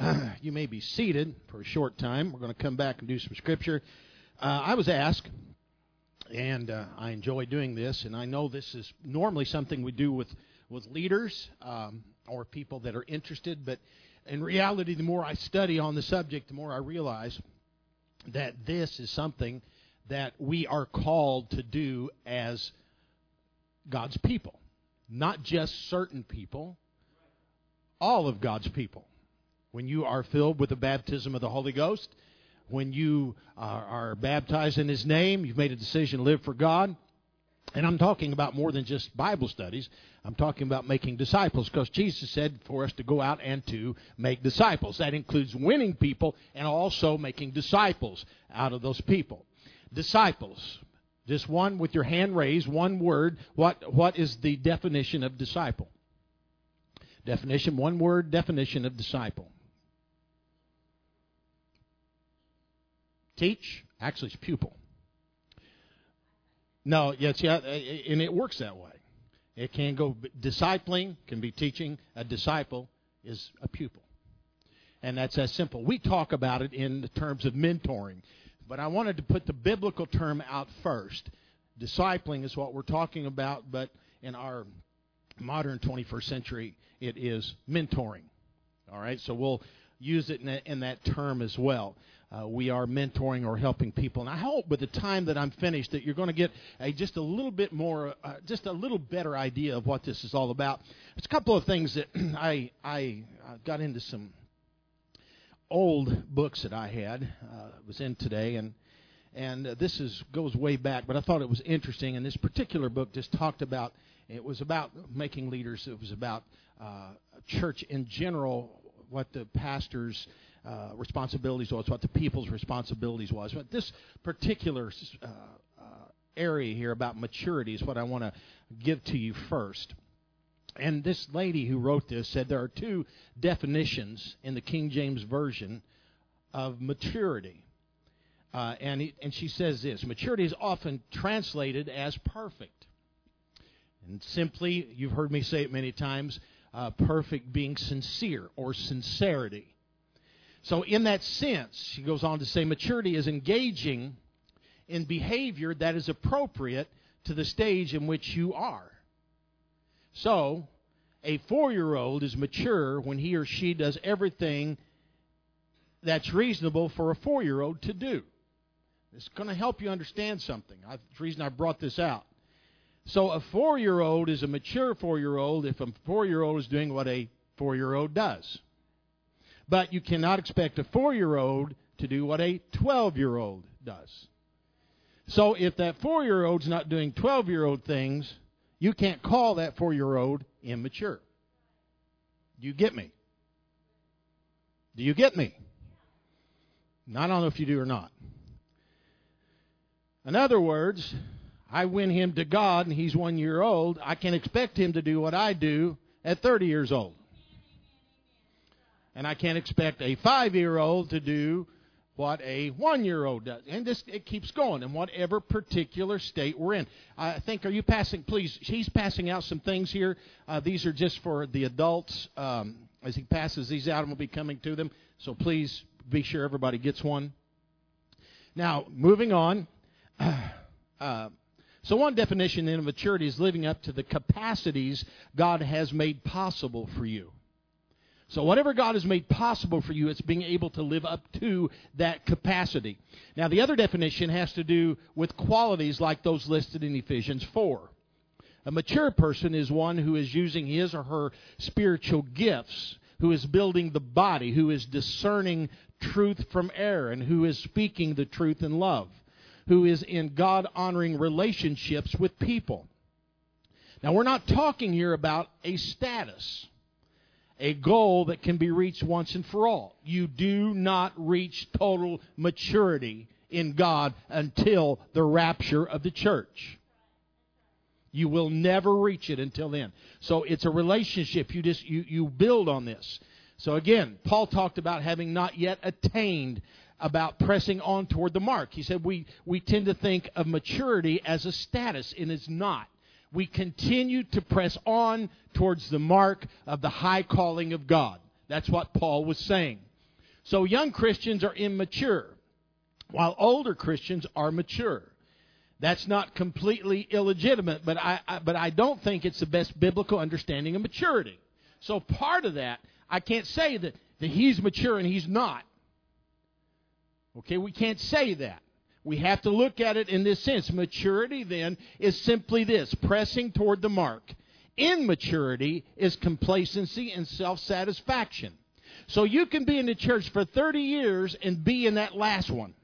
you may be seated for a short time. We're going to come back and do some scripture. Uh, I was asked, and uh, I enjoy doing this, and I know this is normally something we do with, with leaders um, or people that are interested, but in reality, the more I study on the subject, the more I realize that this is something that we are called to do as God's people. Not just certain people, all of God's people. When you are filled with the baptism of the Holy Ghost, when you are, are baptized in His name, you've made a decision to live for God. And I'm talking about more than just Bible studies. I'm talking about making disciples because Jesus said for us to go out and to make disciples. That includes winning people and also making disciples out of those people. Disciples. Just one with your hand raised, one word. What, what is the definition of disciple? Definition, one word definition of disciple. Teach, actually, it's pupil. No, yes, yeah, and it works that way. It can go discipling, can be teaching. A disciple is a pupil. And that's as simple. We talk about it in the terms of mentoring, but I wanted to put the biblical term out first. Discipling is what we're talking about, but in our modern 21st century, it is mentoring. All right, so we'll use it in that, in that term as well uh, we are mentoring or helping people. And I hope by the time that I'm finished that you're going to get a, just a little bit more, uh, just a little better idea of what this is all about. There's a couple of things that I, I got into some old books that I had, uh, was in today, and and uh, this is goes way back, but I thought it was interesting. And this particular book just talked about it was about making leaders. It was about uh, church in general, what the pastors uh, responsibilities was, what the people's responsibilities was. But this particular uh, uh, area here about maturity is what I want to give to you first. And this lady who wrote this said there are two definitions in the King James Version of maturity. Uh, and, and she says this maturity is often translated as perfect. And simply, you've heard me say it many times, uh, perfect being sincere or sincerity. So, in that sense, she goes on to say maturity is engaging in behavior that is appropriate to the stage in which you are. So, a four year old is mature when he or she does everything that's reasonable for a four year old to do. It's going to help you understand something. That's the reason I brought this out. So, a four year old is a mature four year old if a four year old is doing what a four year old does. But you cannot expect a four year old to do what a 12 year old does. So if that four year old's not doing 12 year old things, you can't call that four year old immature. Do you get me? Do you get me? I don't know if you do or not. In other words, I win him to God and he's one year old. I can expect him to do what I do at 30 years old. And I can't expect a five year old to do what a one year old does. And this it keeps going in whatever particular state we're in. I think, are you passing, please, he's passing out some things here. Uh, these are just for the adults. Um, as he passes these out, going to be coming to them. So please be sure everybody gets one. Now, moving on. Uh, so, one definition of maturity is living up to the capacities God has made possible for you. So, whatever God has made possible for you, it's being able to live up to that capacity. Now, the other definition has to do with qualities like those listed in Ephesians 4. A mature person is one who is using his or her spiritual gifts, who is building the body, who is discerning truth from error, and who is speaking the truth in love, who is in God honoring relationships with people. Now, we're not talking here about a status a goal that can be reached once and for all. You do not reach total maturity in God until the rapture of the church. You will never reach it until then. So it's a relationship. You just you, you build on this. So again, Paul talked about having not yet attained about pressing on toward the mark. He said we, we tend to think of maturity as a status, and it's not we continue to press on towards the mark of the high calling of God. That's what Paul was saying. So young Christians are immature, while older Christians are mature. That's not completely illegitimate, but I, I, but I don't think it's the best biblical understanding of maturity. So part of that, I can't say that, that he's mature and he's not. Okay, we can't say that. We have to look at it in this sense. Maturity then is simply this pressing toward the mark. Immaturity is complacency and self satisfaction. So you can be in the church for 30 years and be in that last one.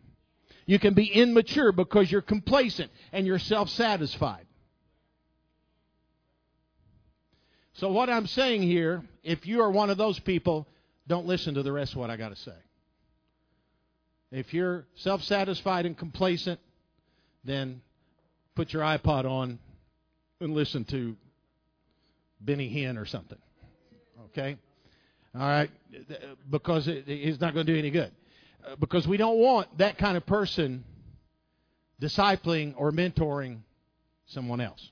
You can be immature because you're complacent and you're self satisfied. So, what I'm saying here, if you are one of those people, don't listen to the rest of what I got to say. If you're self satisfied and complacent, then put your iPod on and listen to Benny Hinn or something. Okay? All right? Because it, it's not going to do any good. Uh, because we don't want that kind of person discipling or mentoring someone else.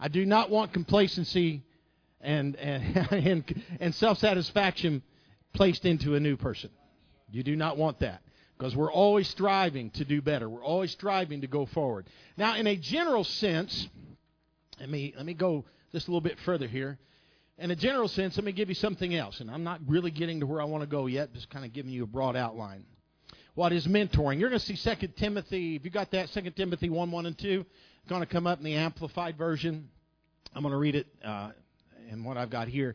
I do not want complacency and, and, and, and self satisfaction placed into a new person. You do not want that because we're always striving to do better. We're always striving to go forward. Now, in a general sense, let me, let me go just a little bit further here. In a general sense, let me give you something else. And I'm not really getting to where I want to go yet, just kind of giving you a broad outline. What is mentoring? You're going to see 2 Timothy, if you got that, 2 Timothy 1 1 and 2. It's going to come up in the Amplified Version. I'm going to read it uh, in what I've got here.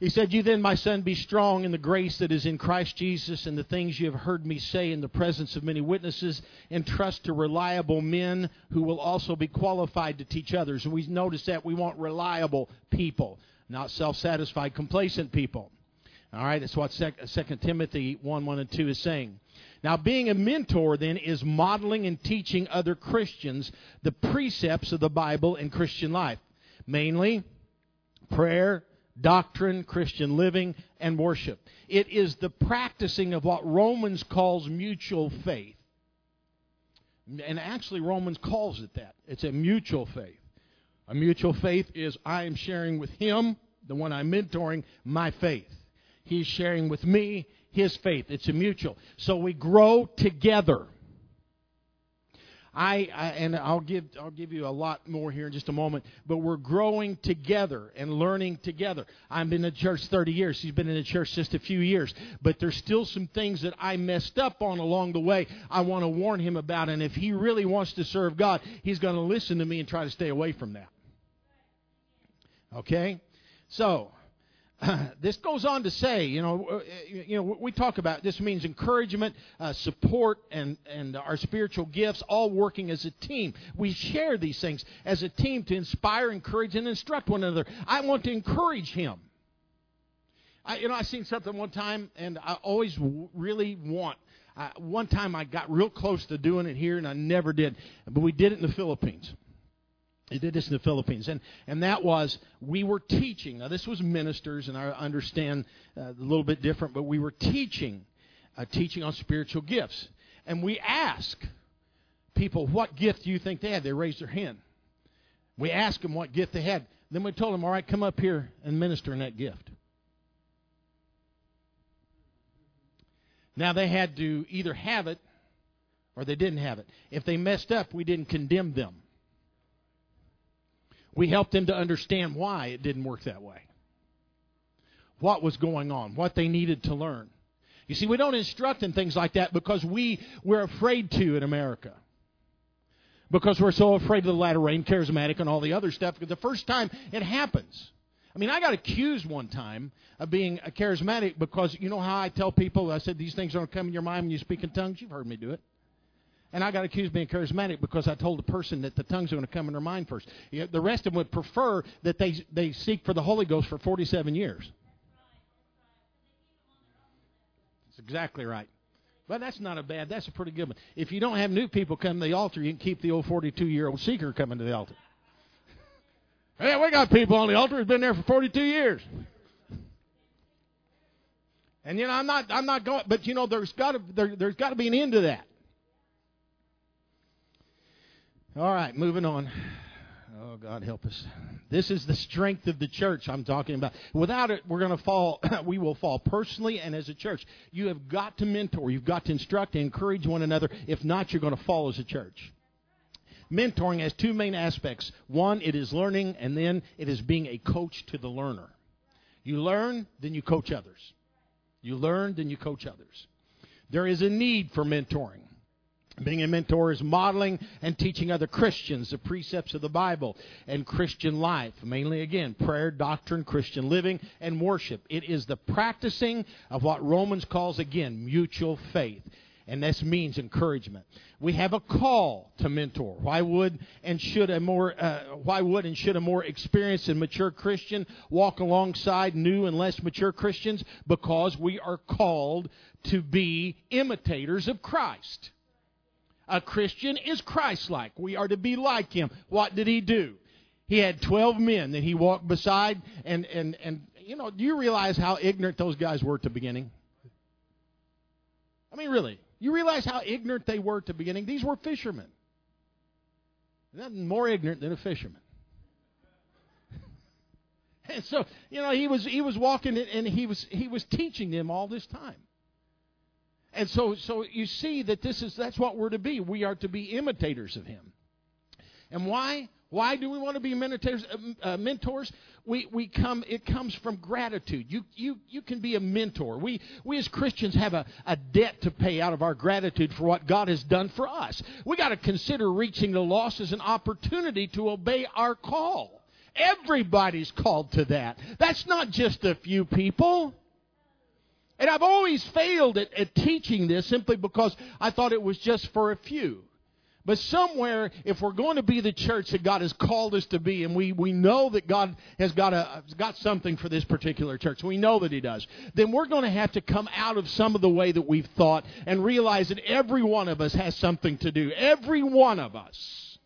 He said, You then, my son, be strong in the grace that is in Christ Jesus, and the things you have heard me say in the presence of many witnesses, entrust to reliable men who will also be qualified to teach others. And we notice that we want reliable people, not self satisfied, complacent people. All right, that's what 2 Timothy 1 1 and 2 is saying. Now, being a mentor then is modeling and teaching other Christians the precepts of the Bible and Christian life, mainly prayer, doctrine, Christian living, and worship. It is the practicing of what Romans calls mutual faith. And actually, Romans calls it that. It's a mutual faith. A mutual faith is I am sharing with him, the one I'm mentoring, my faith. He's sharing with me his faith. It's a mutual. So we grow together. I, I, and I'll give I'll give you a lot more here in just a moment. But we're growing together and learning together. I've been in church 30 years. She's been in the church just a few years. But there's still some things that I messed up on along the way. I want to warn him about. And if he really wants to serve God, he's going to listen to me and try to stay away from that. Okay, so this goes on to say, you know, uh, you know, we talk about this means encouragement, uh, support, and and our spiritual gifts, all working as a team. We share these things as a team to inspire, encourage, and instruct one another. I want to encourage him. I, you know, I seen something one time, and I always really want. Uh, one time I got real close to doing it here, and I never did, but we did it in the Philippines. He did this in the Philippines, and and that was we were teaching. Now this was ministers, and I understand uh, a little bit different, but we were teaching, uh, teaching on spiritual gifts, and we asked people what gift do you think they had. They raised their hand. We asked them what gift they had. Then we told them, all right, come up here and minister in that gift. Now they had to either have it or they didn't have it. If they messed up, we didn't condemn them. We helped them to understand why it didn't work that way, what was going on, what they needed to learn. You see, we don't instruct in things like that because we, we're afraid to in America. Because we're so afraid of the latter rain, charismatic, and all the other stuff. Because the first time it happens, I mean, I got accused one time of being a charismatic because you know how I tell people, I said, these things don't come in your mind when you speak in tongues? You've heard me do it. And I got accused of being charismatic because I told the person that the tongues are going to come in their mind first. The rest of them would prefer that they, they seek for the Holy Ghost for 47 years. That's exactly right. But that's not a bad, that's a pretty good one. If you don't have new people come to the altar, you can keep the old 42 year old seeker coming to the altar. hey, we got people on the altar who's been there for 42 years. And you know, I'm not, I'm not going, but you know, there's got to, there, there's got to be an end to that. All right, moving on. Oh, God help us. This is the strength of the church I'm talking about. Without it, we're going to fall. we will fall personally and as a church. You have got to mentor. You've got to instruct and encourage one another. If not, you're going to fall as a church. Mentoring has two main aspects. One, it is learning, and then it is being a coach to the learner. You learn, then you coach others. You learn, then you coach others. There is a need for mentoring. Being a mentor is modeling and teaching other Christians the precepts of the Bible and Christian life. Mainly, again, prayer, doctrine, Christian living, and worship. It is the practicing of what Romans calls, again, mutual faith. And this means encouragement. We have a call to mentor. Why would and should a more uh, why would and should a more experienced and mature Christian walk alongside new and less mature Christians? Because we are called to be imitators of Christ. A Christian is Christ like. We are to be like him. What did he do? He had 12 men that he walked beside, and, and, and you know, do you realize how ignorant those guys were at the beginning? I mean, really. You realize how ignorant they were at the beginning? These were fishermen. Nothing more ignorant than a fisherman. and so, you know, he was he was walking and he was he was teaching them all this time. And so, so you see that this is that's what we're to be. We are to be imitators of Him. And why? Why do we want to be mentors? Uh, uh, mentors? We, we come. It comes from gratitude. You, you, you can be a mentor. We, we as Christians have a, a debt to pay out of our gratitude for what God has done for us. We got to consider reaching the lost as an opportunity to obey our call. Everybody's called to that. That's not just a few people. And I've always failed at, at teaching this simply because I thought it was just for a few. But somewhere, if we're going to be the church that God has called us to be, and we, we know that God has got, a, got something for this particular church, we know that He does, then we're going to have to come out of some of the way that we've thought and realize that every one of us has something to do. Every one of us.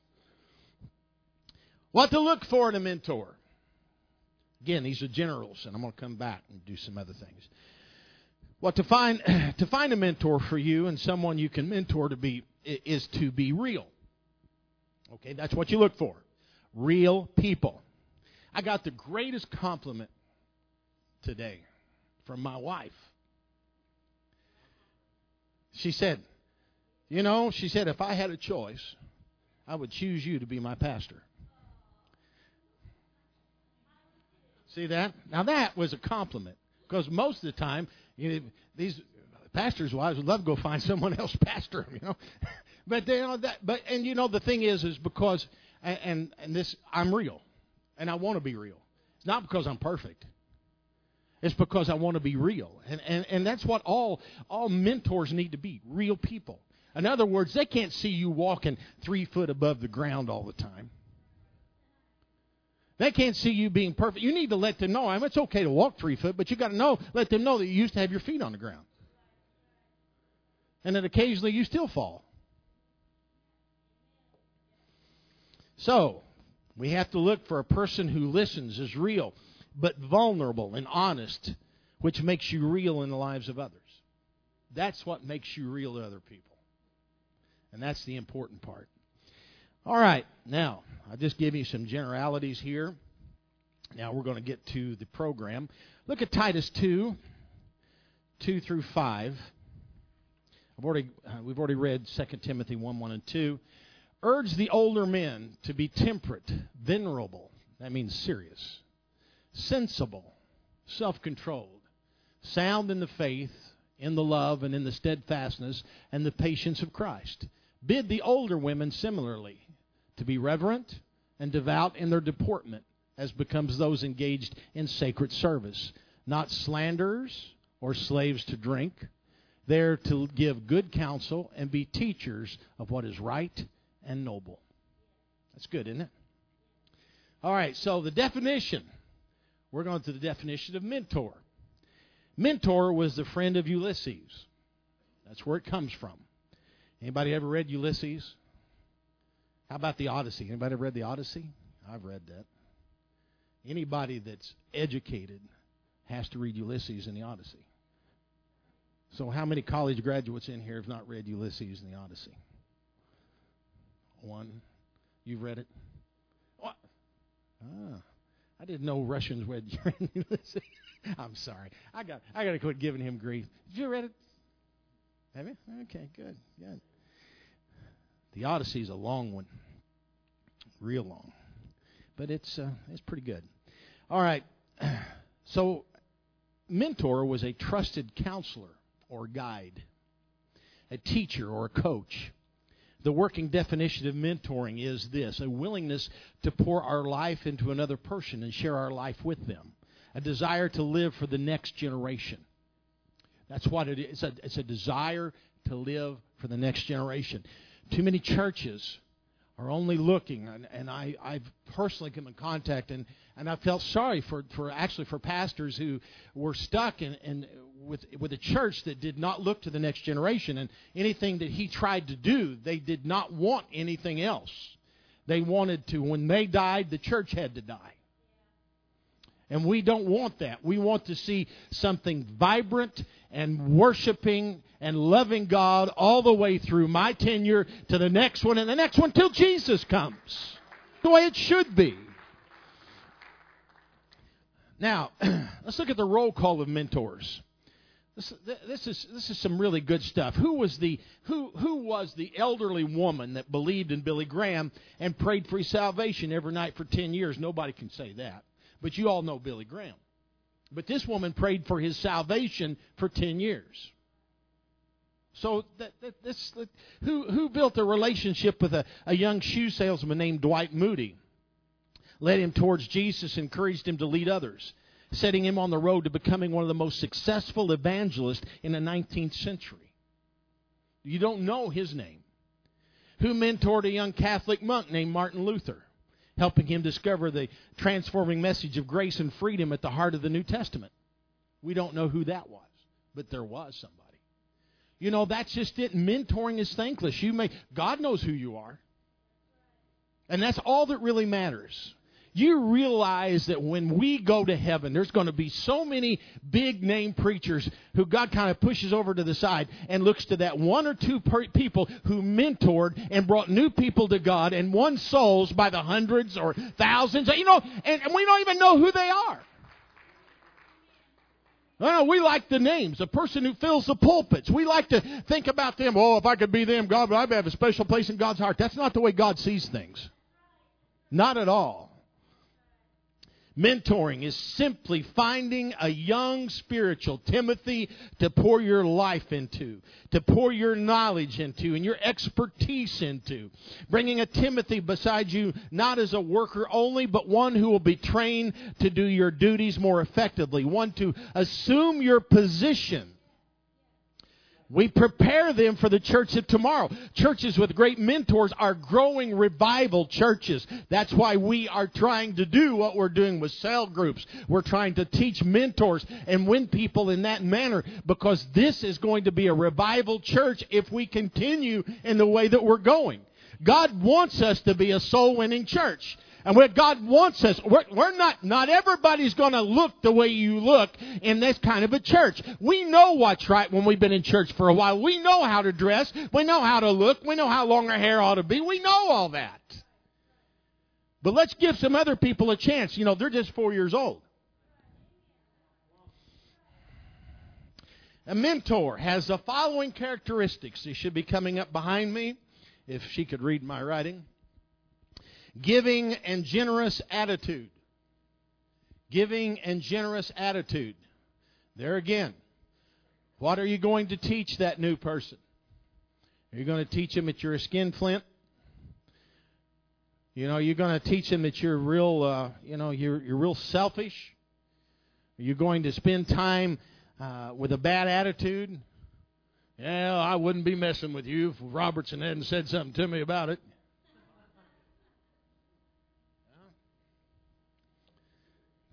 What to look for in a mentor. Again, these are generals, and I'm going to come back and do some other things. Well, to find to find a mentor for you and someone you can mentor to be is to be real. Okay, that's what you look for. Real people. I got the greatest compliment today from my wife. She said, "You know," she said, "if I had a choice, I would choose you to be my pastor." See that? Now that was a compliment because most of the time you know, these pastors' wives would love to go find someone else pastor them, you know. but they, know that. But and you know the thing is, is because and and this I'm real, and I want to be real. It's not because I'm perfect. It's because I want to be real, and and and that's what all all mentors need to be real people. In other words, they can't see you walking three foot above the ground all the time. They can't see you being perfect. You need to let them know. I mean, it's okay to walk three foot, but you got to know, let them know that you used to have your feet on the ground, and that occasionally you still fall. So, we have to look for a person who listens, is real, but vulnerable and honest, which makes you real in the lives of others. That's what makes you real to other people. And that's the important part. All right, now, I'll just give you some generalities here. Now we're going to get to the program. Look at Titus 2, 2 through 5. I've already, uh, we've already read 2 Timothy 1, 1 and 2. Urge the older men to be temperate, venerable, that means serious, sensible, self controlled, sound in the faith, in the love, and in the steadfastness and the patience of Christ. Bid the older women similarly to be reverent and devout in their deportment, as becomes those engaged in sacred service, not slanderers or slaves to drink. They're to give good counsel and be teachers of what is right and noble. That's good, isn't it? All right, so the definition. We're going to the definition of mentor. Mentor was the friend of Ulysses. That's where it comes from. Anybody ever read Ulysses? How about the Odyssey? Anybody read the Odyssey? I've read that. Anybody that's educated has to read Ulysses and the Odyssey. So, how many college graduates in here have not read Ulysses and the Odyssey? One. You've read it? What? Ah, I didn't know Russians read Ulysses. I'm sorry. I got I got to quit giving him grief. Did you read it? Have you? Okay, good, good. The Odyssey is a long one, real long, but it's uh, it's pretty good. All right. So, mentor was a trusted counselor or guide, a teacher or a coach. The working definition of mentoring is this a willingness to pour our life into another person and share our life with them, a desire to live for the next generation. That's what it is. It's a, it's a desire to live for the next generation. Too many churches are only looking, and, and I, I've personally come in contact, and, and I felt sorry for, for actually for pastors who were stuck in, in with with a church that did not look to the next generation, and anything that he tried to do, they did not want anything else. They wanted to. When they died, the church had to die. And we don't want that. We want to see something vibrant and worshiping and loving God all the way through my tenure to the next one and the next one till Jesus comes. The way it should be. Now, let's look at the roll call of mentors. This, this, is this is some really good stuff. Who was the who who was the elderly woman that believed in Billy Graham and prayed for his salvation every night for ten years? Nobody can say that. But you all know Billy Graham. But this woman prayed for his salvation for 10 years. So that, that, this, that, who, who built a relationship with a, a young shoe salesman named Dwight Moody? Led him towards Jesus, encouraged him to lead others, setting him on the road to becoming one of the most successful evangelists in the 19th century. You don't know his name. Who mentored a young Catholic monk named Martin Luther? helping him discover the transforming message of grace and freedom at the heart of the New Testament. We don't know who that was, but there was somebody. You know, that's just it. Mentoring is thankless. You may God knows who you are. And that's all that really matters you realize that when we go to heaven, there's going to be so many big name preachers who God kind of pushes over to the side and looks to that one or two people who mentored and brought new people to God and won souls by the hundreds or thousands. You know, and, and we don't even know who they are. No, we like the names. The person who fills the pulpits. We like to think about them. Oh, if I could be them, God, I'd have a special place in God's heart. That's not the way God sees things. Not at all. Mentoring is simply finding a young spiritual Timothy to pour your life into, to pour your knowledge into, and your expertise into. Bringing a Timothy beside you, not as a worker only, but one who will be trained to do your duties more effectively, one to assume your position we prepare them for the church of tomorrow. Churches with great mentors are growing revival churches. That's why we are trying to do what we're doing with cell groups. We're trying to teach mentors and win people in that manner because this is going to be a revival church if we continue in the way that we're going. God wants us to be a soul winning church. And where God wants us, we're, we're not, not everybody's going to look the way you look in this kind of a church. We know what's right when we've been in church for a while. We know how to dress. We know how to look. We know how long our hair ought to be. We know all that. But let's give some other people a chance. You know, they're just four years old. A mentor has the following characteristics. She should be coming up behind me if she could read my writing. Giving and generous attitude. Giving and generous attitude. There again. What are you going to teach that new person? Are you going to teach them that you're a skinflint? You know, you're going to teach them that you're real, uh, you know, you're, you're real selfish. Are you going to spend time uh, with a bad attitude? Yeah, I wouldn't be messing with you if Robertson hadn't said something to me about it.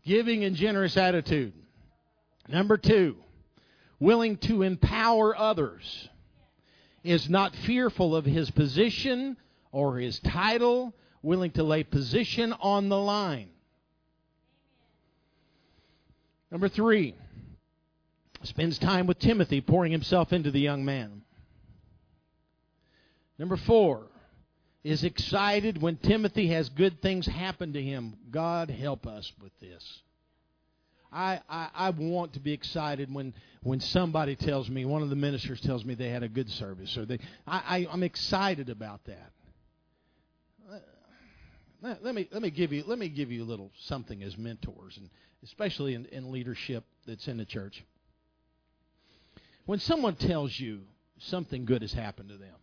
Giving and generous attitude. Number two, willing to empower others. Is not fearful of his position or his title, willing to lay position on the line. Number three, spends time with Timothy, pouring himself into the young man. Number four, is excited when Timothy has good things happen to him. God help us with this. I, I, I want to be excited when, when somebody tells me, one of the ministers tells me they had a good service, or they, I, I, I'm excited about that. Let, let me let me give you let me give you a little something as mentors, and especially in, in leadership that's in the church. When someone tells you something good has happened to them,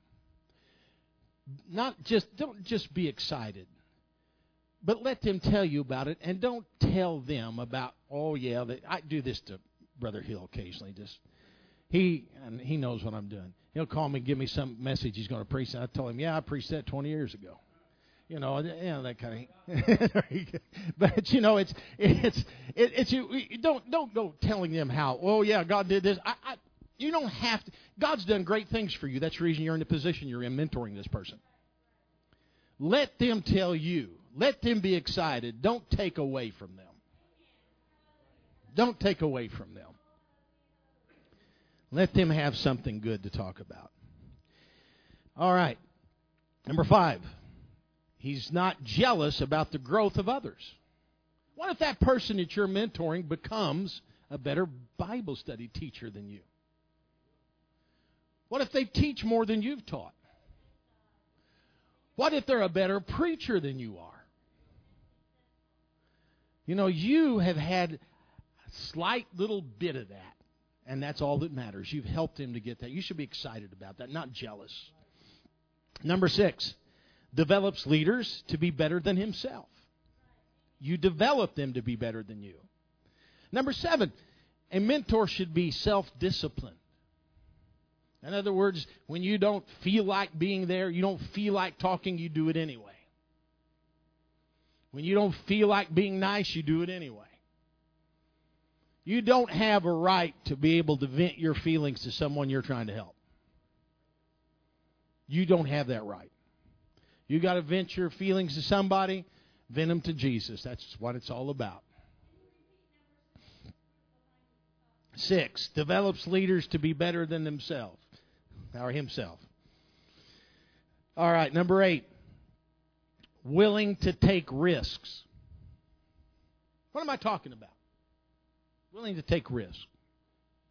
not just don't just be excited but let them tell you about it and don't tell them about oh yeah they, i do this to brother hill occasionally just he and he knows what i'm doing he'll call me give me some message he's going to preach and i tell him yeah i preached that 20 years ago you know, you know that kind of. but you know, it's it's it, it's you, you don't don't go telling them how. Oh yeah, God did this. I, I you don't have to. God's done great things for you. That's the reason you're in the position you're in, mentoring this person. Let them tell you. Let them be excited. Don't take away from them. Don't take away from them. Let them have something good to talk about. All right. Number five, he's not jealous about the growth of others. What if that person that you're mentoring becomes a better Bible study teacher than you? What if they teach more than you've taught? What if they're a better preacher than you are? You know, you have had a slight little bit of that, and that's all that matters. You've helped him to get that. You should be excited about that, not jealous. Number six, develops leaders to be better than himself. You develop them to be better than you. Number seven, a mentor should be self disciplined. In other words, when you don't feel like being there, you don't feel like talking, you do it anyway. When you don't feel like being nice, you do it anyway. You don't have a right to be able to vent your feelings to someone you're trying to help. You don't have that right. You got to vent your feelings to somebody, vent them to Jesus. That's what it's all about. Six, develops leaders to be better than themselves or himself. All right, number eight, willing to take risks. What am I talking about? Willing to take risks.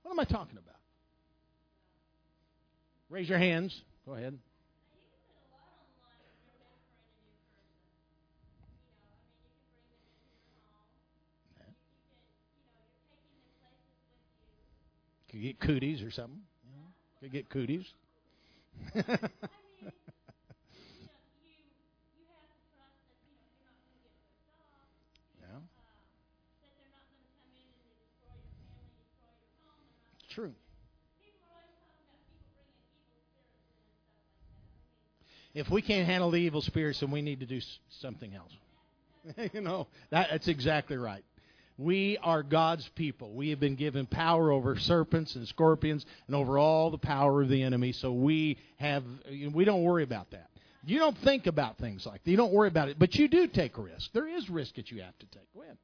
What am I talking about? Raise your hands. Go ahead. Could get cooties or something. Could get cooties. True. If we can't handle the evil spirits, then we need to do something else. you know, that, that's exactly right. We are God's people. We have been given power over serpents and scorpions and over all the power of the enemy. So we have we don't worry about that. You don't think about things like that. You don't worry about it, but you do take risk. There is risk that you have to take. Go ahead.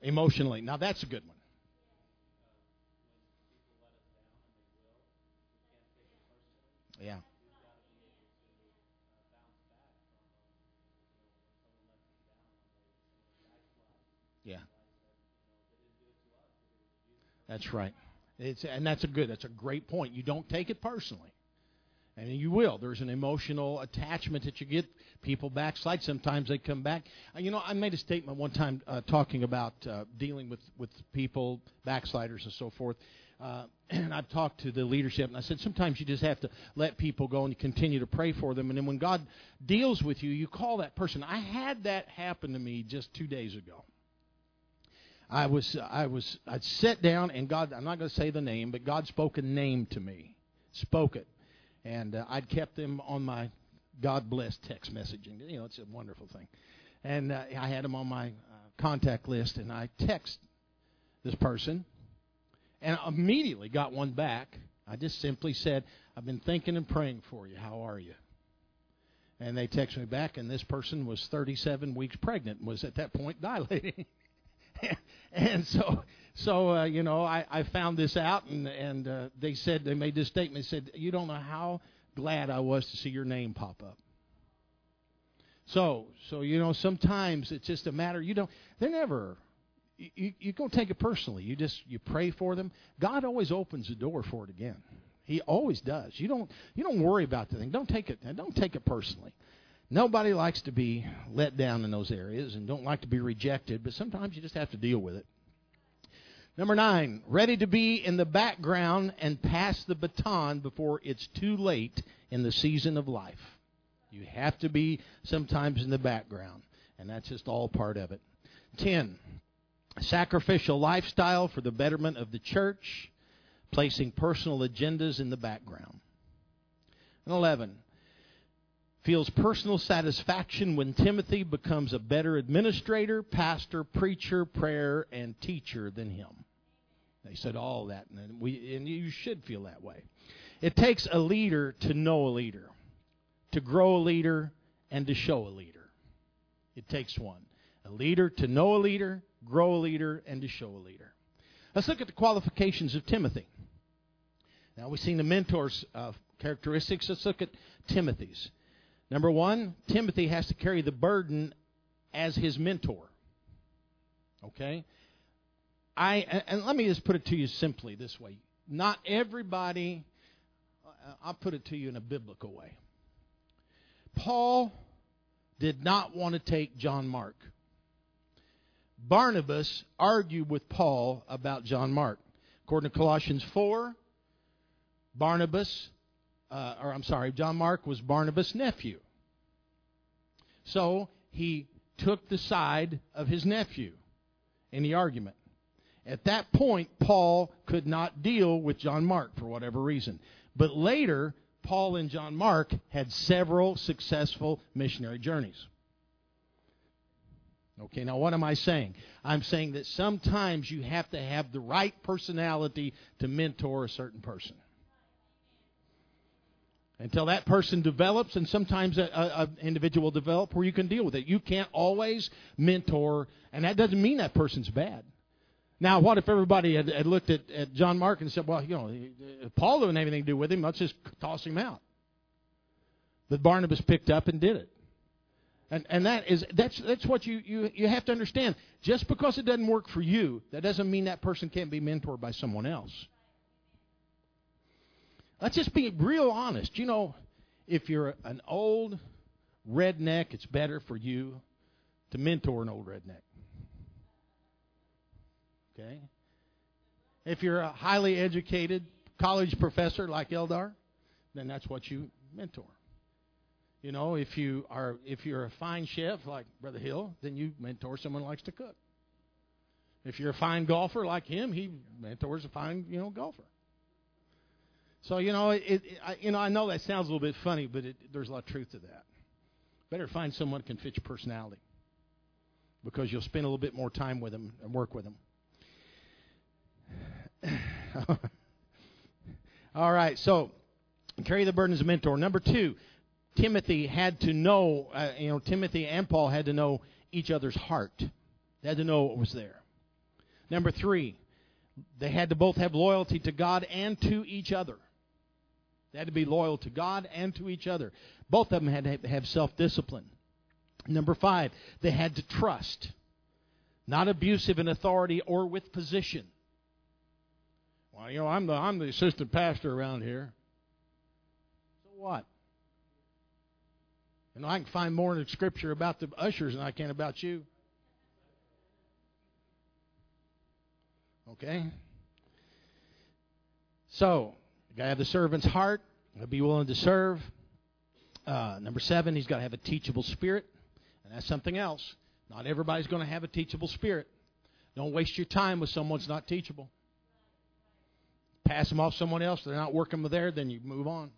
Emotionally. Now that's a good one. That's right. It's, and that's a good, that's a great point. You don't take it personally. And you will. There's an emotional attachment that you get. People backslide. Sometimes they come back. Uh, you know, I made a statement one time uh, talking about uh, dealing with, with people, backsliders, and so forth. Uh, and I've talked to the leadership, and I said sometimes you just have to let people go and continue to pray for them. And then when God deals with you, you call that person. I had that happen to me just two days ago. I was I was I'd sat down and God I'm not going to say the name, but God spoke a name to me, spoke it, and uh, I'd kept them on my God bless text messaging. You know, it's a wonderful thing, and uh, I had them on my uh, contact list, and I text this person, and immediately got one back. I just simply said, "I've been thinking and praying for you. How are you?" And they texted me back, and this person was 37 weeks pregnant was at that point dilating. and so so uh, you know I, I found this out and and uh, they said they made this statement they said you don't know how glad I was to see your name pop up. So, so you know, sometimes it's just a matter. You don't. They're never. You you don't take it personally. You just you pray for them. God always opens the door for it again. He always does. You don't you don't worry about the thing. Don't take it. Don't take it personally. Nobody likes to be let down in those areas and don't like to be rejected, but sometimes you just have to deal with it. Number nine, ready to be in the background and pass the baton before it's too late in the season of life. You have to be sometimes in the background, and that's just all part of it. Ten, sacrificial lifestyle for the betterment of the church, placing personal agendas in the background. And 11, feels personal satisfaction when Timothy becomes a better administrator, pastor, preacher, prayer, and teacher than him. They said all that, and we and you should feel that way. It takes a leader to know a leader, to grow a leader, and to show a leader. It takes one. A leader to know a leader, grow a leader, and to show a leader. Let's look at the qualifications of Timothy. Now we've seen the mentor's uh, characteristics. Let's look at Timothy's. Number one, Timothy has to carry the burden as his mentor. Okay? I and let me just put it to you simply this way. Not everybody uh, I'll put it to you in a biblical way. Paul did not want to take John Mark. Barnabas argued with Paul about John Mark. According to Colossians 4, Barnabas uh, or I'm sorry, John Mark was Barnabas' nephew. So he took the side of his nephew in the argument. At that point, Paul could not deal with John Mark for whatever reason. But later, Paul and John Mark had several successful missionary journeys. Okay, now what am I saying? I'm saying that sometimes you have to have the right personality to mentor a certain person until that person develops, and sometimes an individual develop where you can deal with it. You can't always mentor, and that doesn't mean that person's bad. Now, what if everybody had, had looked at, at John Mark and said, well, you know, Paul didn't have anything to do with him, let's just toss him out. But Barnabas picked up and did it. And, and that is that's that's what you, you, you have to understand. Just because it doesn't work for you, that doesn't mean that person can't be mentored by someone else. Let's just be real honest. You know, if you're an old redneck, it's better for you to mentor an old redneck. Okay? If you're a highly educated college professor like Eldar, then that's what you mentor. You know, if you are if you're a fine chef like Brother Hill, then you mentor someone who likes to cook. If you're a fine golfer like him, he mentors a fine, you know, golfer. So you know, it, it, I, you know, I know that sounds a little bit funny, but it, there's a lot of truth to that. Better find someone who can fit your personality, because you'll spend a little bit more time with them and work with them. All right, so carry the burden as a mentor. Number two, Timothy had to know. Uh, you know, Timothy and Paul had to know each other's heart. They had to know what was there. Number three, they had to both have loyalty to God and to each other. They had to be loyal to God and to each other. Both of them had to have self discipline. Number five, they had to trust. Not abusive in authority or with position. Well, you know, I'm the, I'm the assistant pastor around here. So what? You know, I can find more in the scripture about the ushers than I can about you. Okay? So, got to have the servant's heart. Gotta be willing to serve. Uh, number seven, he's got to have a teachable spirit, and that's something else. Not everybody's going to have a teachable spirit. Don't waste your time with someone that's not teachable. Pass them off someone else. They're not working with there, then you move on.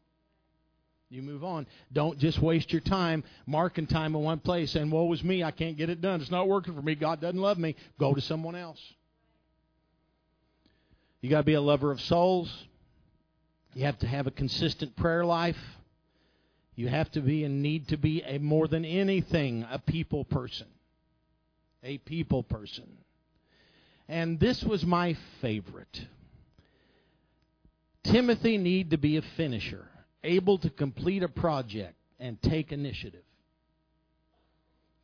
You move on. Don't just waste your time marking time in one place and woe is me, I can't get it done. It's not working for me. God doesn't love me. Go to someone else. You got to be a lover of souls. You have to have a consistent prayer life. You have to be and need to be a more than anything a people person. A people person. And this was my favorite. Timothy need to be a finisher. able to complete a project and take initiative.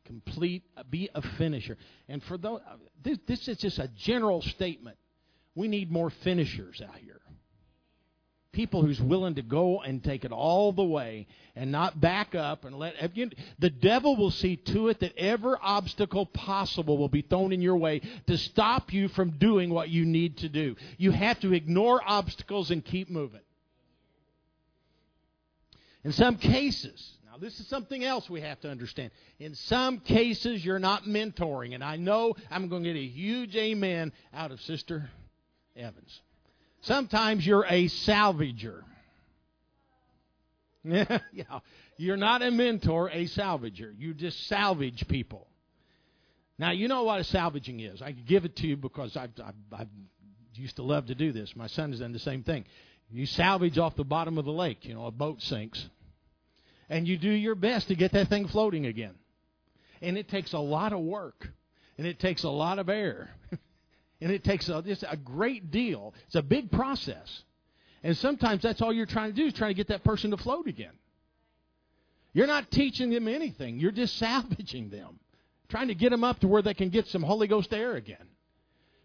Complete, uh, be a finisher. And for those, uh, this, this is just a general statement. We need more finishers out here people who's willing to go and take it all the way and not back up and let the devil will see to it that every obstacle possible will be thrown in your way to stop you from doing what you need to do. You have to ignore obstacles and keep moving. In some cases, now this is something else we have to understand. In some cases, you're not mentoring, and I know I'm going to get a huge amen out of Sister Evans. Sometimes you're a salvager. yeah, you're not a mentor, a salvager. You just salvage people. Now, you know what a salvaging is. I give it to you because I've, I've, I've used to love to do this. My son has done the same thing. You salvage off the bottom of the lake. You know, a boat sinks. And you do your best to get that thing floating again. And it takes a lot of work. And it takes a lot of air. And it takes a, just a great deal. It's a big process. And sometimes that's all you're trying to do is trying to get that person to float again. You're not teaching them anything. You're just salvaging them, trying to get them up to where they can get some Holy Ghost air again.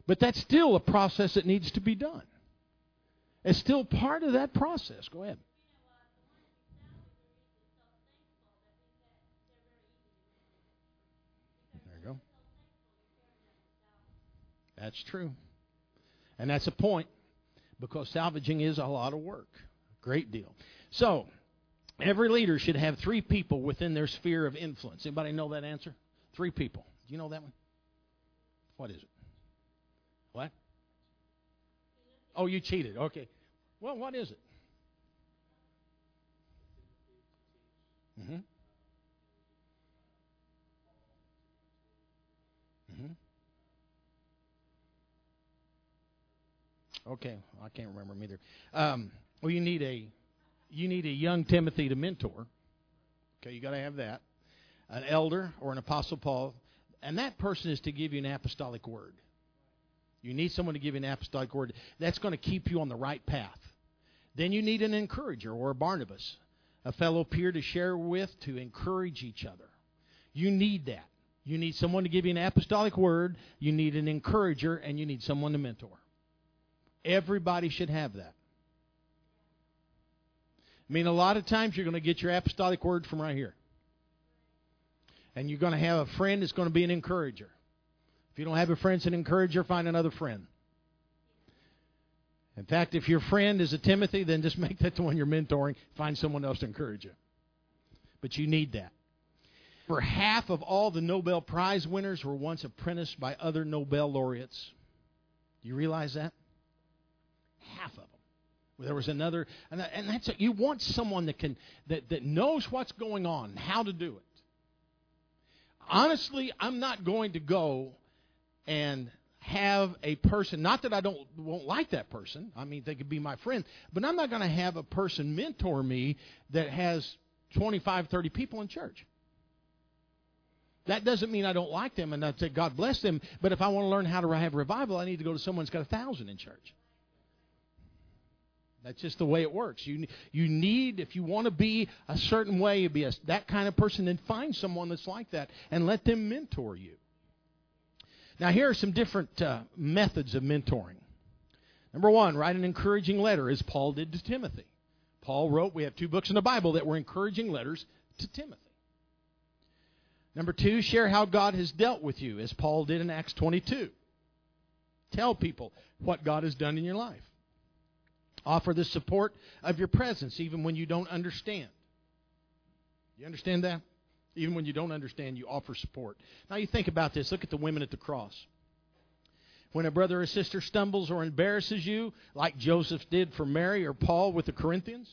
But that's still a process that needs to be done. It's still part of that process. Go ahead. That's true. And that's a point because salvaging is a lot of work. a Great deal. So, every leader should have three people within their sphere of influence. Anybody know that answer? Three people. Do you know that one? What is it? What? Oh, you cheated. Okay. Well, what is it? Mm-hmm. Okay, I can't remember them either. Um, well, you need a you need a young Timothy to mentor. Okay, you got to have that. An elder or an apostle Paul, and that person is to give you an apostolic word. You need someone to give you an apostolic word. That's going to keep you on the right path. Then you need an encourager or a Barnabas, a fellow peer to share with to encourage each other. You need that. You need someone to give you an apostolic word, you need an encourager, and you need someone to mentor. Everybody should have that. I mean, a lot of times you're going to get your apostolic word from right here. And you're going to have a friend that's going to be an encourager. If you don't have a friend that's an encourager, find another friend. In fact, if your friend is a Timothy, then just make that the one you're mentoring. Find someone else to encourage you. But you need that. For half of all the Nobel Prize winners were once apprenticed by other Nobel laureates. Do you realize that? Half of them. There was another, and, that's you want someone that can that, that knows what's going on, how to do it. Honestly, I'm not going to go and have a person. Not that I don't won't like that person. I mean, they could be my friend, but I'm not going to have a person mentor me that has 25, 30 people in church. That doesn't mean I don't like them and I say God bless them. But if I want to learn how to have revival, I need to go to someone who's got a thousand in church. That's just the way it works. You you need if you want to be a certain way, be a, that kind of person, then find someone that's like that and let them mentor you. Now here are some different uh, methods of mentoring. Number one, write an encouraging letter, as Paul did to Timothy. Paul wrote, we have two books in the Bible that were encouraging letters to Timothy. Number two, share how God has dealt with you, as Paul did in Acts 22. Tell people what God has done in your life. Offer the support of your presence even when you don't understand. You understand that? Even when you don't understand, you offer support. Now you think about this. Look at the women at the cross. When a brother or sister stumbles or embarrasses you, like Joseph did for Mary or Paul with the Corinthians,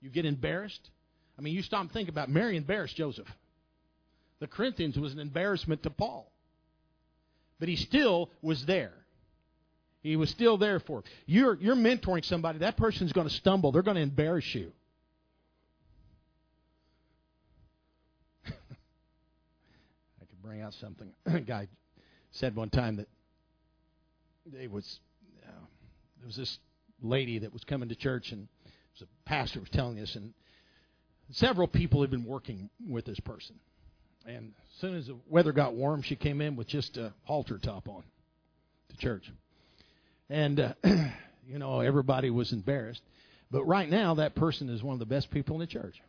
you get embarrassed. I mean, you stop and think about. Mary embarrassed Joseph. The Corinthians was an embarrassment to Paul. But he still was there. He was still there for. You're you're mentoring somebody. That person's going to stumble. They're going to embarrass you. I could bring out something. A guy said one time that there was uh, there was this lady that was coming to church and The pastor was telling us, and several people had been working with this person. And as soon as the weather got warm, she came in with just a halter top on to church. And, uh, you know, everybody was embarrassed. But right now, that person is one of the best people in the church.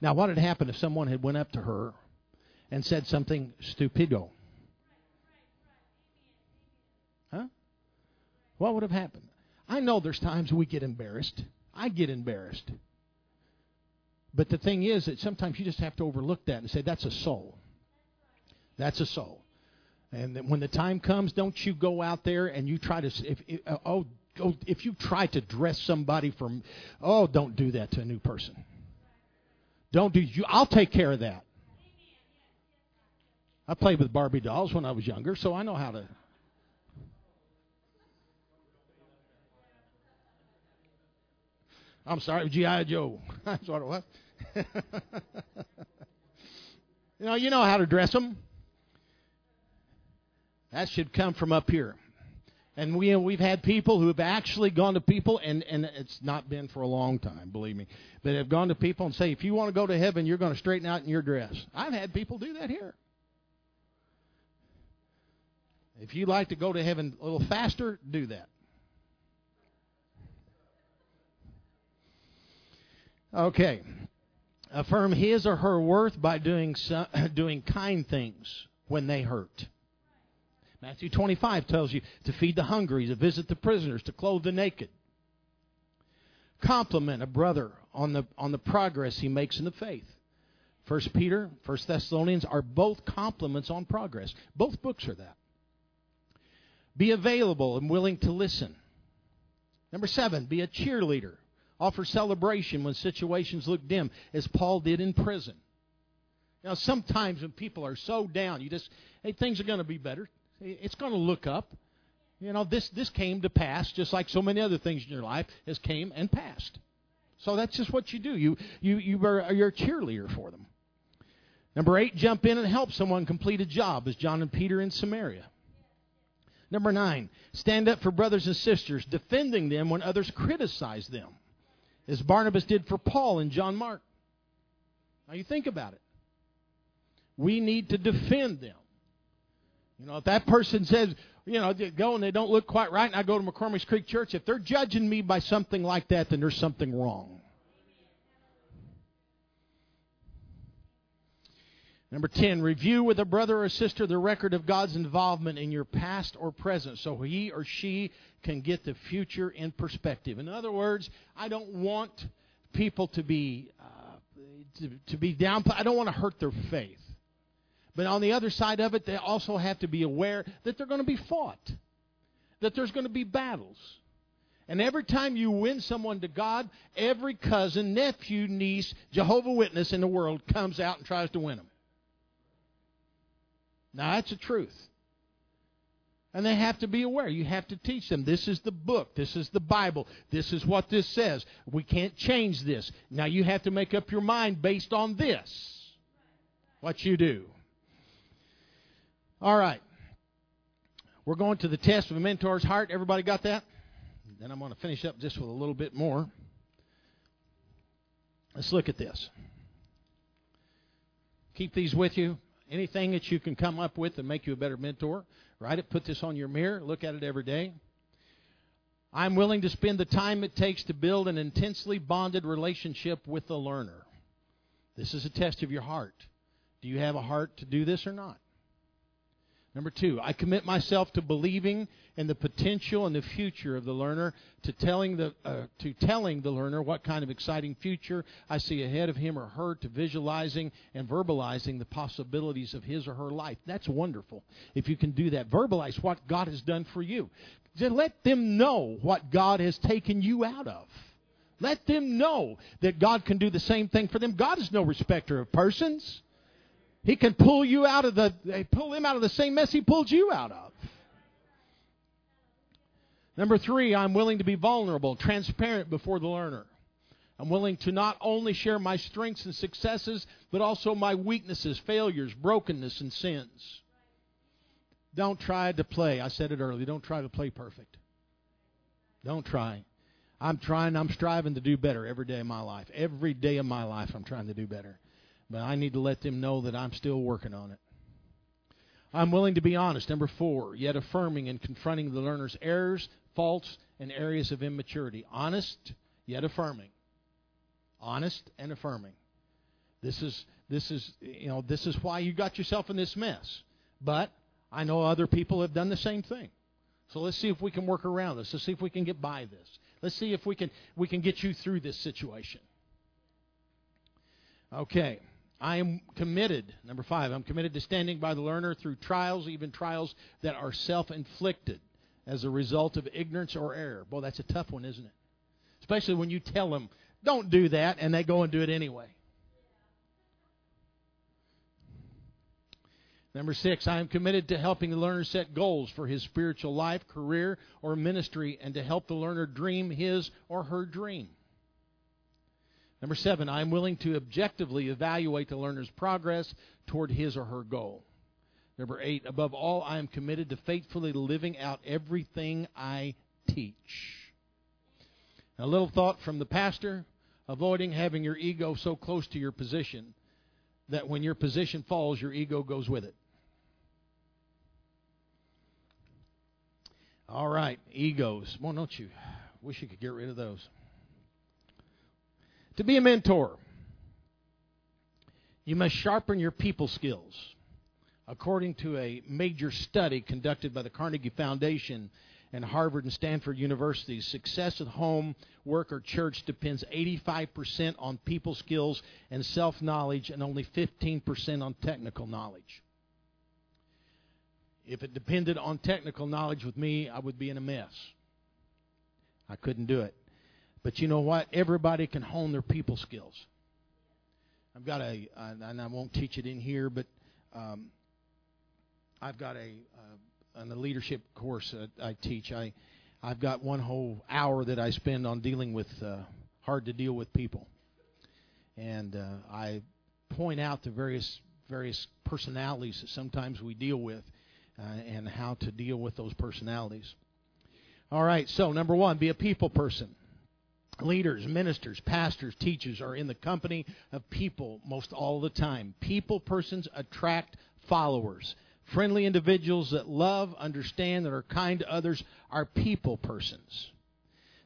Now, what had happened if someone had went up to her and said something stupido? Huh? What would have happened? I know there's times we get embarrassed. I get embarrassed. But the thing is that sometimes you just have to overlook that and say, that's a soul. That's a soul. And when the time comes, don't you go out there and you try to, if, if uh, oh, oh, if you try to dress somebody from, oh, don't do that to a new person. Don't do you. I'll take care of that. I played with Barbie dolls when I was younger, so I know how to. I'm sorry, GI Joe. That's what it was. you know, you know how to dress them. That should come from up here. And we we've had people who have actually gone to people, and and it's not been for a long time, believe me, but have gone to people and say, if you want to go to heaven, you're going to straighten out in your dress. I've had people do that here. If you'd like to go to heaven a little faster, do that. Okay. Affirm his or her worth by doing some, doing kind things when they hurt. Matthew 25 tells you to feed the hungry, to visit the prisoners, to clothe the naked. Compliment a brother on the on the progress he makes in the faith. First Peter, First Thessalonians are both compliments on progress. Both books are that. Be available and willing to listen. Number seven, be a cheerleader. Offer celebration when situations look dim, as Paul did in prison. Now, sometimes when people are so down, you just, hey, things are going to be better. It's going to look up. You know, this, this came to pass just like so many other things in your life has came and passed. So that's just what you do. You, you, you are, you're a cheerleader for them. Number eight, jump in and help someone complete a job, as John and Peter in Samaria. Number nine, stand up for brothers and sisters, defending them when others criticize them, as Barnabas did for Paul and John Mark. Now you think about it. We need to defend them. You know, if that person says, you know, go and they don't look quite right, and I go to McCormick's Creek Church, if they're judging me by something like that, then there's something wrong. Number 10, review with a brother or sister the record of God's involvement in your past or present so he or she can get the future in perspective. In other words, I don't want people to be uh, to, to be down. I don't want to hurt their faith. But on the other side of it, they also have to be aware that they're going to be fought, that there's going to be battles. And every time you win someone to God, every cousin, nephew, niece, Jehovah Witness in the world comes out and tries to win them. Now, that's the truth. And they have to be aware. You have to teach them this is the book, this is the Bible, this is what this says. We can't change this. Now, you have to make up your mind based on this. What you do. All right. We're going to the test of a mentor's heart. Everybody got that? Then I'm going to finish up just with a little bit more. Let's look at this. Keep these with you. Anything that you can come up with and make you a better mentor, write it, put this on your mirror, look at it every day. I'm willing to spend the time it takes to build an intensely bonded relationship with the learner. This is a test of your heart. Do you have a heart to do this or not? Number two, I commit myself to believing in the potential and the future of the learner, to telling the uh, to telling the learner what kind of exciting future I see ahead of him or her, to visualizing and verbalizing the possibilities of his or her life. That's wonderful. If you can do that, verbalize what God has done for you. Just let them know what God has taken you out of. Let them know that God can do the same thing for them. God is no respecter of persons. He can pull you out of the pull him out of the same mess he pulled you out of. Number three, I'm willing to be vulnerable, transparent before the learner. I'm willing to not only share my strengths and successes, but also my weaknesses, failures, brokenness, and sins. Don't try to play. I said it earlier. Don't try to play perfect. Don't try. I'm trying, I'm striving to do better every day of my life. Every day of my life, I'm trying to do better. But I need to let them know that I'm still working on it. I'm willing to be honest. Number four, yet affirming and confronting the learner's errors, faults, and areas of immaturity. Honest, yet affirming. Honest and affirming. This is this is you know this is why you got yourself in this mess. But I know other people have done the same thing. So let's see if we can work around this. Let's see if we can get by this. Let's see if we can we can get you through this situation. Okay. I am committed, number five, I'm committed to standing by the learner through trials, even trials that are self inflicted as a result of ignorance or error. Boy, that's a tough one, isn't it? Especially when you tell them, don't do that, and they go and do it anyway. Number six, I am committed to helping the learner set goals for his spiritual life, career, or ministry, and to help the learner dream his or her dream. Number seven, I am willing to objectively evaluate the learner's progress toward his or her goal. Number eight, above all, I am committed to faithfully living out everything I teach. a little thought from the pastor avoiding having your ego so close to your position that when your position falls, your ego goes with it. All right, egos. Well, don't you wish you could get rid of those? To be a mentor, you must sharpen your people skills. According to a major study conducted by the Carnegie Foundation and Harvard and Stanford Universities, success at home, work, or church depends 85% on people skills and self knowledge and only 15% on technical knowledge. If it depended on technical knowledge with me, I would be in a mess. I couldn't do it. But you know what? Everybody can hone their people skills. I've got a, and I won't teach it in here, but um, I've got a, uh, on the leadership course that I teach. I, I've got one whole hour that I spend on dealing with uh, hard to deal with people, and uh, I point out the various various personalities that sometimes we deal with, uh, and how to deal with those personalities. All right, so number one, be a people person leaders, ministers, pastors, teachers are in the company of people most all the time. People persons attract followers. Friendly individuals that love, understand, that are kind to others are people persons.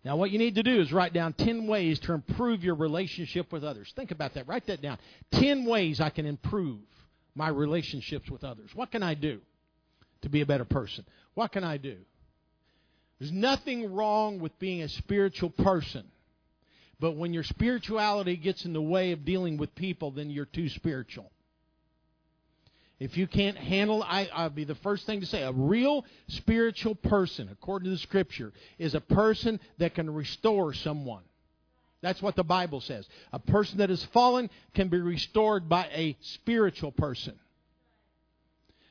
Now, what you need to do is write down 10 ways to improve your relationship with others. Think about that. Write that down. 10 ways I can improve my relationships with others. What can I do to be a better person? What can I do? There's nothing wrong with being a spiritual person. But when your spirituality gets in the way of dealing with people, then you're too spiritual. If you can't handle, I, I'll be the first thing to say. A real spiritual person, according to the Scripture, is a person that can restore someone. That's what the Bible says. A person that has fallen can be restored by a spiritual person.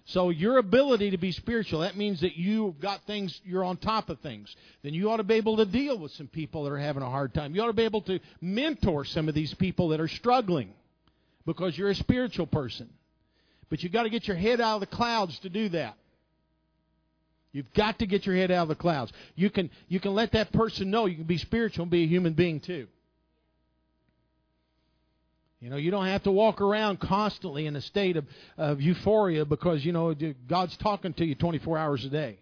So your ability to be spiritual, that means that you've got things, you're on top of things. Then you ought to be able to deal with some people that are having a hard time. You ought to be able to mentor some of these people that are struggling because you're a spiritual person. But you've got to get your head out of the clouds to do that. You've got to get your head out of the clouds. You can, you can let that person know you can be spiritual and be a human being too. You know, you don't have to walk around constantly in a state of, of euphoria because, you know, God's talking to you 24 hours a day.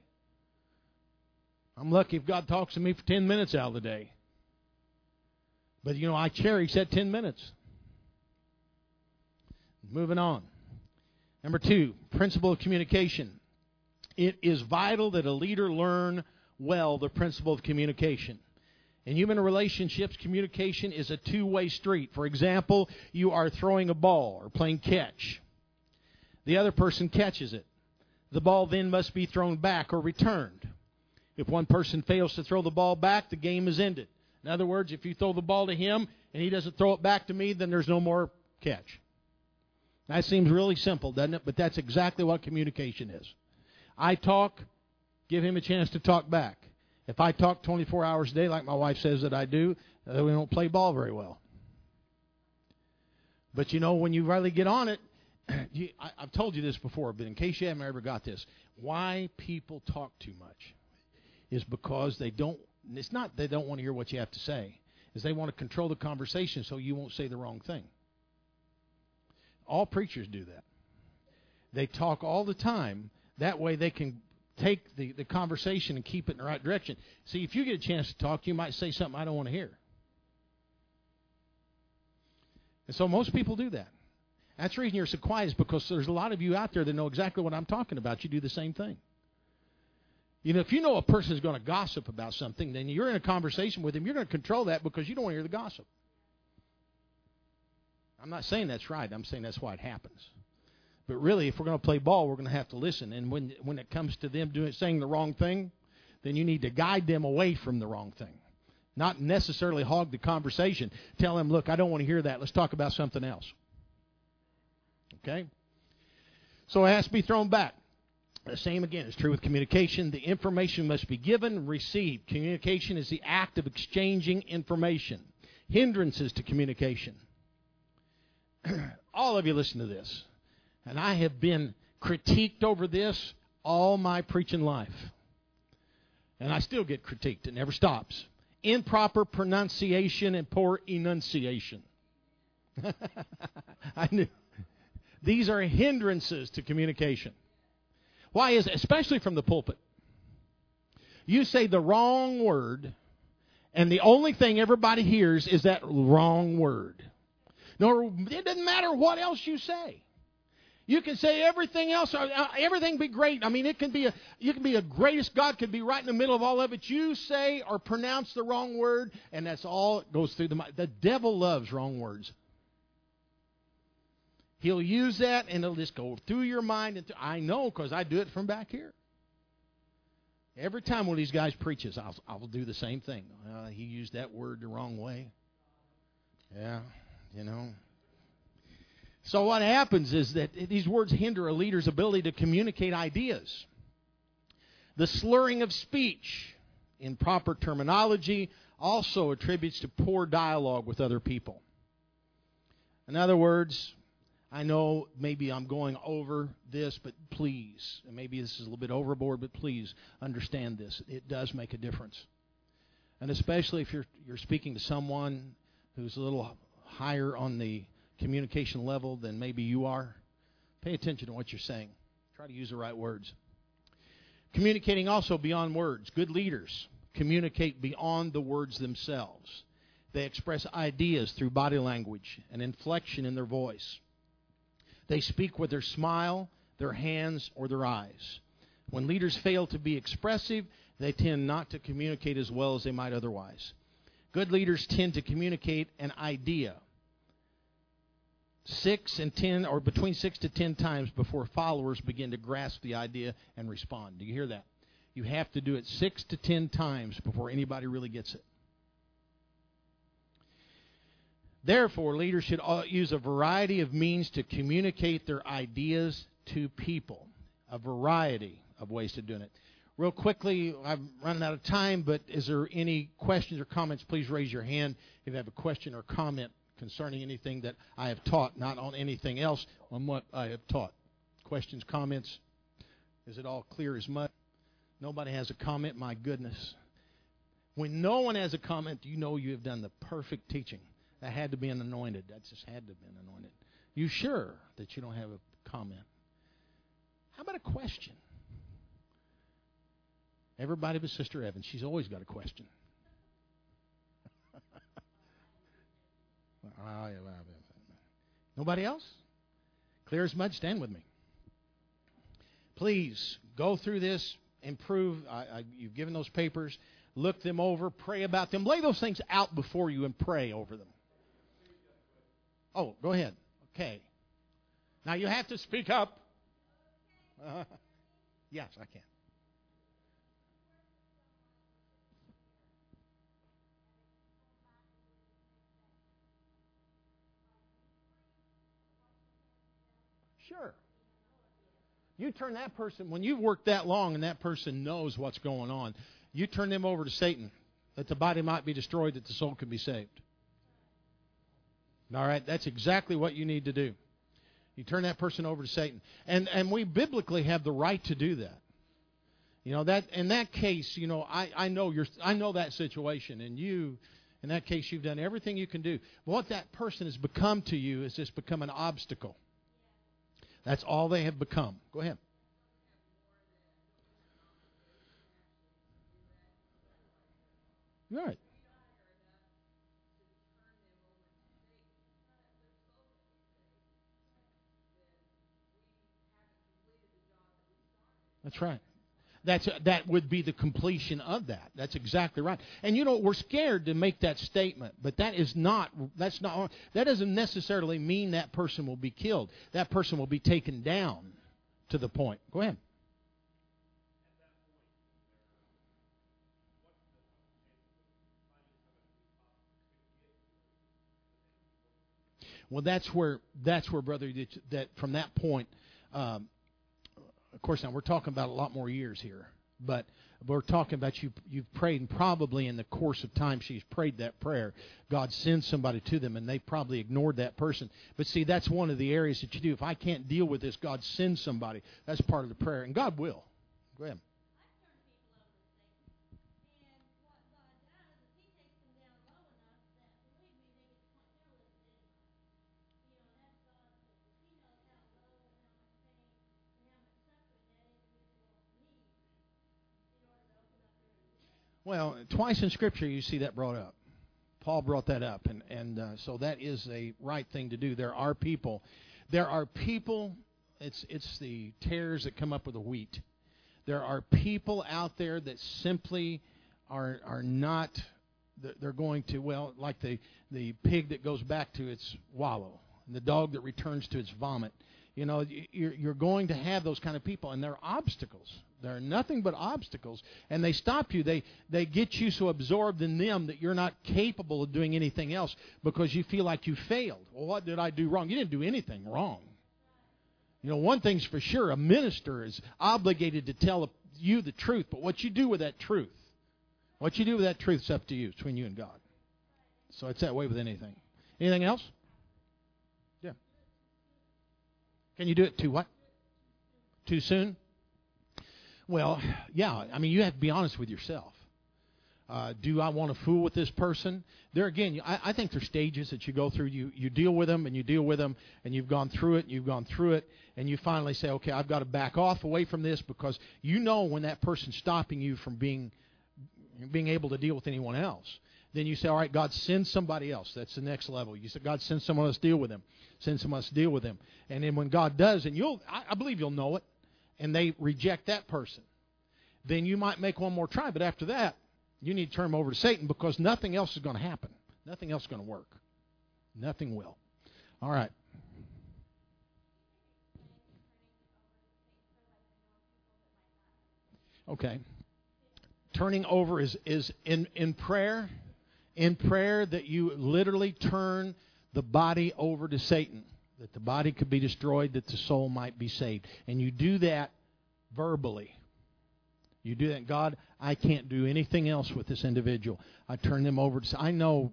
I'm lucky if God talks to me for 10 minutes out of the day. But, you know, I cherish that 10 minutes. Moving on. Number two, principle of communication. It is vital that a leader learn well the principle of communication. In human relationships, communication is a two way street. For example, you are throwing a ball or playing catch. The other person catches it. The ball then must be thrown back or returned. If one person fails to throw the ball back, the game is ended. In other words, if you throw the ball to him and he doesn't throw it back to me, then there's no more catch. That seems really simple, doesn't it? But that's exactly what communication is. I talk, give him a chance to talk back. If I talk 24 hours a day, like my wife says that I do, uh, we don't play ball very well. But you know, when you really get on it, you, I, I've told you this before, but in case you haven't ever got this, why people talk too much is because they don't it's not they don't want to hear what you have to say, is they want to control the conversation so you won't say the wrong thing. All preachers do that. They talk all the time. That way they can take the, the conversation and keep it in the right direction. See, if you get a chance to talk, you might say something I don't want to hear. And so most people do that. That's the reason you're so quiet is because there's a lot of you out there that know exactly what I'm talking about. You do the same thing. You know, if you know a person is going to gossip about something, then you're in a conversation with them. You're going to control that because you don't want to hear the gossip. I'm not saying that's right. I'm saying that's why it happens. But really, if we're going to play ball, we're going to have to listen. And when when it comes to them doing saying the wrong thing, then you need to guide them away from the wrong thing. Not necessarily hog the conversation. Tell them, look, I don't want to hear that. Let's talk about something else. Okay? So it has to be thrown back. The same again is true with communication. The information must be given, received. Communication is the act of exchanging information. Hindrances to communication. all of you listen to this. And I have been critiqued over this all my preaching life. And I still get critiqued. It never stops. Improper pronunciation and poor enunciation. I knew. These are hindrances to communication. Why is it? Especially from the pulpit. You say the wrong word, and the only thing everybody hears is that wrong word. No, it doesn't matter what else you say. You can say everything else, uh, uh, everything be great. I mean, it can be a, you can be a greatest God could be right in the middle of all of it. You say or pronounce the wrong word, and that's all it goes through the mind. The devil loves wrong words. He'll use that, and it'll just go through your mind. And th- I know because I do it from back here. Every time one of these guys preaches, I'll, I'll do the same thing. Uh, he used that word the wrong way. Yeah, you know. So what happens is that these words hinder a leader's ability to communicate ideas. The slurring of speech, in proper terminology, also attributes to poor dialogue with other people. In other words, I know maybe I'm going over this, but please, and maybe this is a little bit overboard, but please understand this. It does make a difference. And especially if you're you're speaking to someone who's a little higher on the communication level than maybe you are, pay attention to what you're saying. Try to use the right words. Communicating also beyond words. Good leaders communicate beyond the words themselves. They express ideas through body language and inflection in their voice. They speak with their smile, their hands, or their eyes. When leaders fail to be expressive, they tend not to communicate as well as they might otherwise. Good leaders tend to communicate an idea six and ten, or between six to ten times before followers begin to grasp the idea and respond. Do you hear that? You have to do it six to ten times before anybody really gets it. Therefore, leaders should use a variety of means to communicate their ideas to people. A variety of ways to do it. Real quickly, I'm running out of time, but is there any questions or comments? Please raise your hand if you have a question or comment concerning anything that I have taught, not on anything else, on what I have taught. Questions, comments? Is it all clear as mud? Nobody has a comment? My goodness. When no one has a comment, you know you have done the perfect teaching. That had to be an anointed. That just had to have been anointed. You sure that you don't have a comment? How about a question? Everybody but Sister Evans. She's always got a question. Nobody else? Clear as mud? Stand with me. Please go through this, improve. I, I, you've given those papers. Look them over, pray about them. Lay those things out before you and pray over them. Oh, go ahead. Okay. Now you have to speak up. Uh, yes, I can. You turn that person, when you've worked that long and that person knows what's going on, you turn them over to Satan, that the body might be destroyed, that the soul can be saved. All right? That's exactly what you need to do. You turn that person over to Satan. And, and we biblically have the right to do that. You know that in that case, you know I I know your I know that situation, and you, in that case, you've done everything you can do. But what that person has become to you is just become an obstacle. That's all they have become. Go ahead. Right. That's right. That's that would be the completion of that. That's exactly right. And you know we're scared to make that statement, but that is not that's not that doesn't necessarily mean that person will be killed. That person will be taken down to the point. Go ahead. Well, that's where that's where brother that from that point um, of course, now we're talking about a lot more years here, but we're talking about you. You've prayed, and probably in the course of time, she's prayed that prayer. God sends somebody to them, and they probably ignored that person. But see, that's one of the areas that you do. If I can't deal with this, God sends somebody. That's part of the prayer, and God will. Go ahead. Well, twice in Scripture you see that brought up. Paul brought that up, and and uh, so that is a right thing to do. There are people, there are people. It's it's the tares that come up with the wheat. There are people out there that simply are are not. They're going to well, like the the pig that goes back to its wallow, and the dog that returns to its vomit. You know, you're, you're going to have those kind of people, and they're obstacles. They're nothing but obstacles, and they stop you. They they get you so absorbed in them that you're not capable of doing anything else because you feel like you failed. Well, what did I do wrong? You didn't do anything wrong. You know, one thing's for sure: a minister is obligated to tell you the truth. But what you do with that truth, what you do with that truth, is up to you. Between you and God. So it's that way with anything. Anything else? Yeah. Can you do it too what? Too soon? Well, yeah. I mean, you have to be honest with yourself. Uh, do I want to fool with this person? There again, I, I think there's stages that you go through. You you deal with them and you deal with them, and you've gone through it, and you've gone through it, and you finally say, okay, I've got to back off away from this because you know when that person's stopping you from being being able to deal with anyone else. Then you say, all right, God, send somebody else. That's the next level. You say, God, send someone else to deal with them. Send someone else to deal with them. And then when God does, and you'll, I, I believe you'll know it and they reject that person, then you might make one more try. But after that, you need to turn them over to Satan because nothing else is going to happen. Nothing else is going to work. Nothing will. All right. Okay. Turning over is, is in, in prayer, in prayer that you literally turn the body over to Satan that the body could be destroyed, that the soul might be saved. And you do that verbally. You do that, God, I can't do anything else with this individual. I turn them over to. I know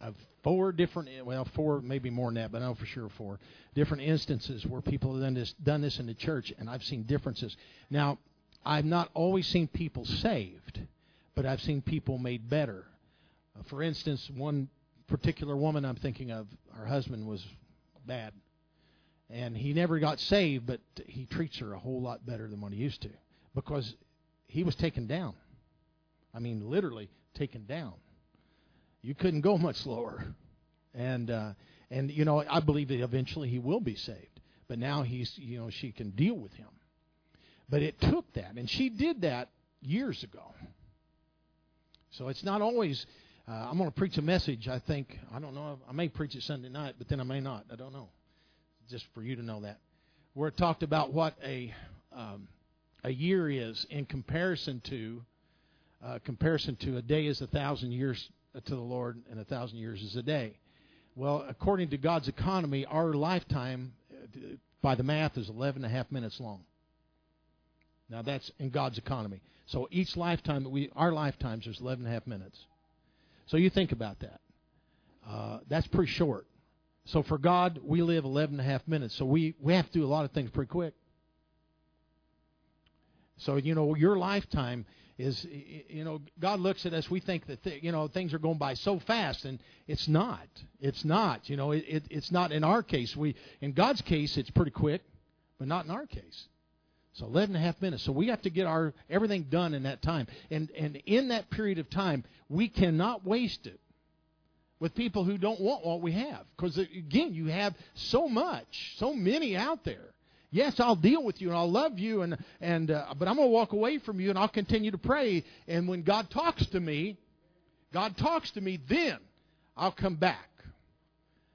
of four different, well, four, maybe more than that, but I know for sure four different instances where people have done this, done this in the church, and I've seen differences. Now, I've not always seen people saved, but I've seen people made better. Uh, for instance, one particular woman I'm thinking of, her husband was bad. And he never got saved, but he treats her a whole lot better than what he used to because he was taken down. I mean, literally taken down. You couldn't go much lower. And uh, and you know, I believe that eventually he will be saved. But now he's you know she can deal with him. But it took that, and she did that years ago. So it's not always uh, I'm going to preach a message. I think I don't know. I may preach it Sunday night, but then I may not. I don't know. Just for you to know that, where it talked about what a um, a year is in comparison to uh, comparison to a day is a thousand years to the Lord, and a thousand years is a day. Well, according to God's economy, our lifetime, uh, by the math, is 11 and a half minutes long. Now that's in God's economy. So each lifetime, we our lifetimes is 11 and a half minutes. So you think about that. Uh, that's pretty short. So for God, we live 11 and a half minutes. So we, we have to do a lot of things pretty quick. So, you know, your lifetime is, you know, God looks at us, we think that, th- you know, things are going by so fast, and it's not. It's not. You know, it, it, it's not in our case. We, in God's case, it's pretty quick, but not in our case. So 11 and a half minutes. So we have to get our everything done in that time. And and in that period of time, we cannot waste it with people who don't want what we have. Because again, you have so much, so many out there. Yes, I'll deal with you and I'll love you and and uh, but I'm going to walk away from you and I'll continue to pray. And when God talks to me, God talks to me, then I'll come back,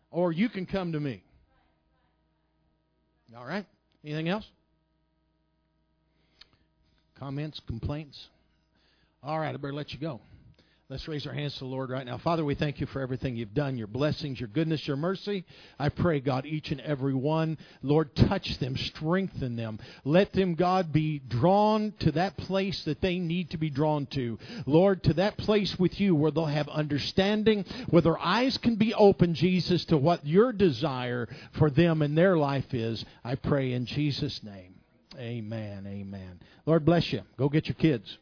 or you can come to me. All right. Anything else? Comments, complaints? All right, I better let you go. Let's raise our hands to the Lord right now. Father, we thank you for everything you've done, your blessings, your goodness, your mercy. I pray, God, each and every one, Lord, touch them, strengthen them. Let them, God, be drawn to that place that they need to be drawn to. Lord, to that place with you where they'll have understanding, where their eyes can be open, Jesus, to what your desire for them and their life is. I pray in Jesus' name. Amen. Amen. Lord bless you. Go get your kids.